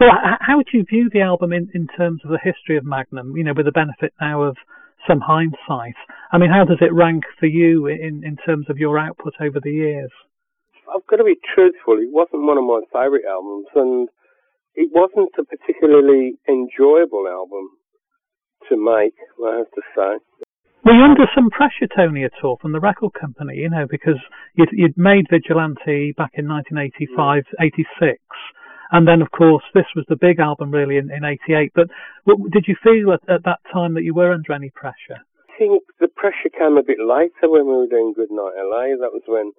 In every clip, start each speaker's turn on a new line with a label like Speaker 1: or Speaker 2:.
Speaker 1: well, how would you view the album in, in terms of the history of Magnum? You know, with the benefit now of some hindsight. I mean, how does it rank for you in in terms of your output over the years?
Speaker 2: I've got to be truthful. It wasn't one of my favourite albums, and it wasn't a particularly enjoyable album to make. I have to say.
Speaker 1: Were you under some pressure, Tony, at all from the record company? You know, because you'd, you'd made Vigilante back in 1985, 86, and then of course this was the big album really in, in 88. But did you feel at, at that time that you were under any pressure?
Speaker 2: I think the pressure came a bit later when we were doing Goodnight LA. That was when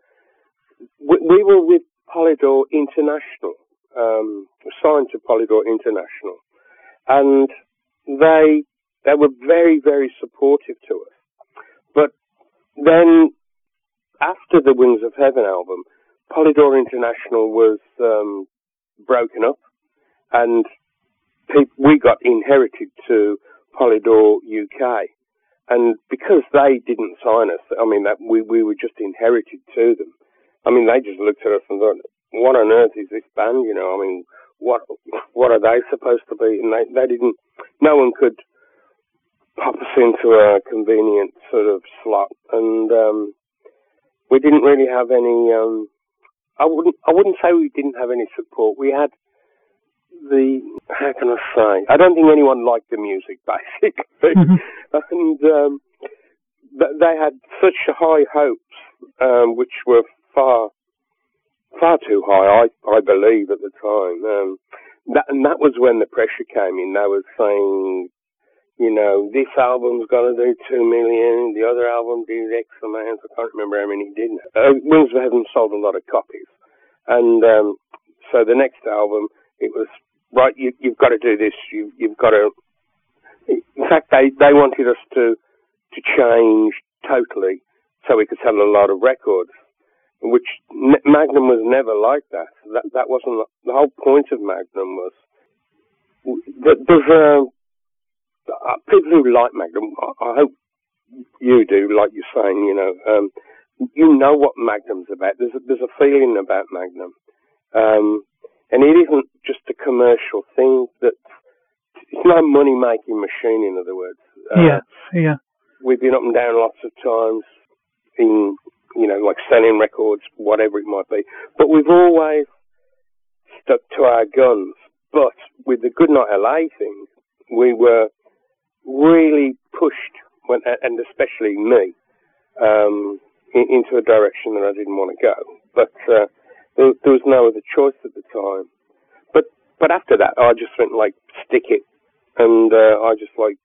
Speaker 2: we, we were with Polydor International, um, signed to Polydor International, and they they were very very supportive to us. But then, after the Wings of Heaven album, Polydor International was um, broken up, and pe- we got inherited to Polydor UK. And because they didn't sign us, I mean, that we, we were just inherited to them. I mean, they just looked at us and thought, what on earth is this band? You know, I mean, what, what are they supposed to be? And they, they didn't, no one could pop us into a convenient sort of slot, and um, we didn't really have any. Um, I wouldn't. I wouldn't say we didn't have any support. We had the. How can I say? I don't think anyone liked the music, basically, mm-hmm. and um, they had such high hopes, um, which were far, far too high. I I believe at the time. Um, that, and that was when the pressure came in. They were saying you know, this album's gonna do two million, the other album did X amount, I can't remember how many did. Uh, Wings of Heaven sold a lot of copies. And, um, so the next album, it was, right, you, you've got to do this, you, you've got to, in fact, they, they wanted us to, to change totally so we could sell a lot of records, which Magnum was never like that. That, that wasn't, the whole point of Magnum was, there's uh, people who like Magnum, I, I, hope you do, like you're saying, you know, um, you know what Magnum's about. There's a, there's a feeling about Magnum. Um, and it isn't just a commercial thing that it's no money making machine, in other words.
Speaker 1: Uh, yeah, yeah.
Speaker 2: We've been up and down lots of times in, you know, like selling records, whatever it might be. But we've always stuck to our guns. But with the Goodnight LA thing, we were really pushed, when, and especially me, um, in, into a direction that I didn't want to go. But uh, there, there was no other choice at the time. But but after that, I just went like stick it, and uh, I just like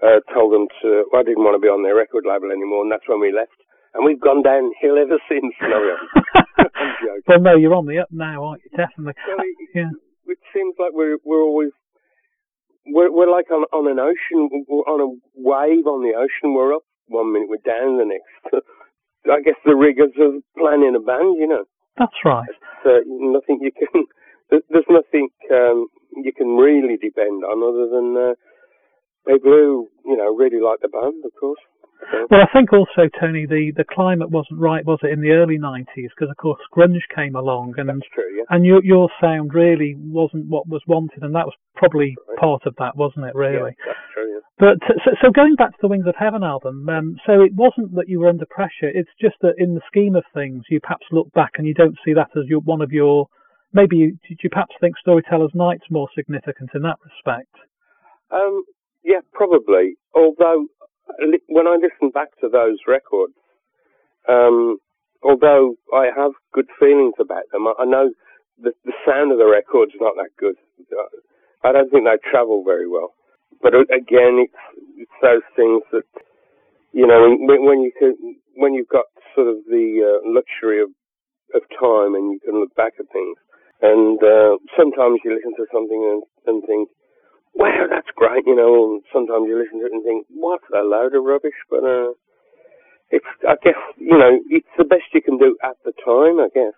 Speaker 2: uh, told them to. Well, I didn't want to be on their record label anymore, and that's when we left. And we've gone downhill ever since. No,
Speaker 1: well, no, you're on the up now, aren't you? Definitely.
Speaker 2: Well, it, yeah. It seems like we're we're always we're, we're like on, on an ocean, we're on a wave on the ocean. We're up one minute, we're down the next. I guess the rigors of playing in a band, you know.
Speaker 1: That's right.
Speaker 2: Uh, nothing you can. There's nothing um, you can really depend on other than uh, people who you know really like the band, of course.
Speaker 1: Well, I think also, Tony, the, the climate wasn't right, was it, in the early 90s? Because, of course, grunge came along. And,
Speaker 2: That's true, yeah.
Speaker 1: And your, your sound really wasn't what was wanted, and that was probably right. part of that, wasn't it, really?
Speaker 2: Yeah, that's true, yeah.
Speaker 1: But, so, so going back to the Wings of Heaven album, um, so it wasn't that you were under pressure, it's just that in the scheme of things, you perhaps look back and you don't see that as your, one of your, maybe you, you perhaps think Storyteller's Night's more significant in that respect?
Speaker 2: Um, yeah, probably. Although when I listen back to those records, um, although I have good feelings about them, I, I know the, the sound of the record's not that good. I don't think they travel very well. But again, it's, it's those things that you know when, when you can when you've got sort of the uh, luxury of of time and you can look back at things. And uh, sometimes you listen to something and, and think, wow, that's great, you know, and sometimes you listen to it and think, what a load of rubbish, but, uh, it's, I guess, you know, it's the best you can do at the time, I guess.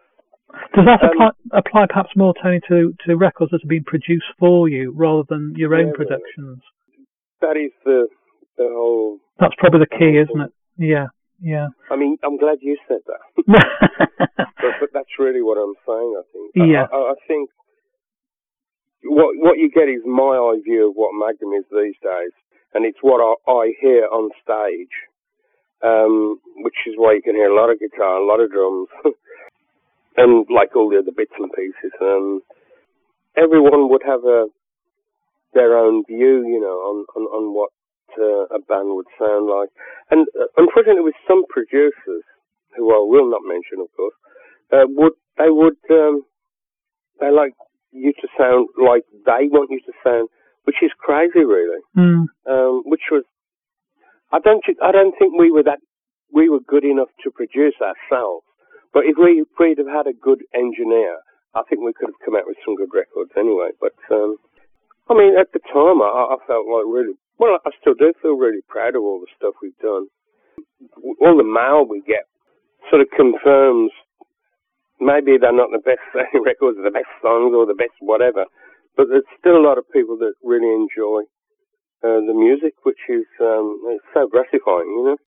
Speaker 1: Does that um, apply, apply perhaps more, Tony, to, to records that have been produced for you rather than your own yeah, productions?
Speaker 2: That is the, the whole.
Speaker 1: That's probably the key, isn't it? Yeah, yeah.
Speaker 2: I mean, I'm glad you said that. but, but, that's really what I'm saying, I think.
Speaker 1: Yeah.
Speaker 2: I, I, I think what what you get is my eye view of what Magnum is these days, and it's what I, I hear on stage, um, which is why you can hear a lot of guitar, a lot of drums, and like all the other bits and pieces. Um, everyone would have a their own view, you know, on on, on what uh, a band would sound like. And uh, unfortunately, with some producers, who I will not mention, of course, uh, would they would um, they like you to sound like they want you to sound, which is crazy, really.
Speaker 1: Mm.
Speaker 2: Um, which was, I don't, I don't think we were that, we were good enough to produce ourselves. But if we, if we'd have had a good engineer, I think we could have come out with some good records anyway. But um, I mean, at the time, I, I felt like really, well, I still do feel really proud of all the stuff we've done. All the mail we get sort of confirms maybe they're not the best records or the best songs or the best whatever, but there's still a lot of people that really enjoy uh, the music, which is um, so gratifying, you know.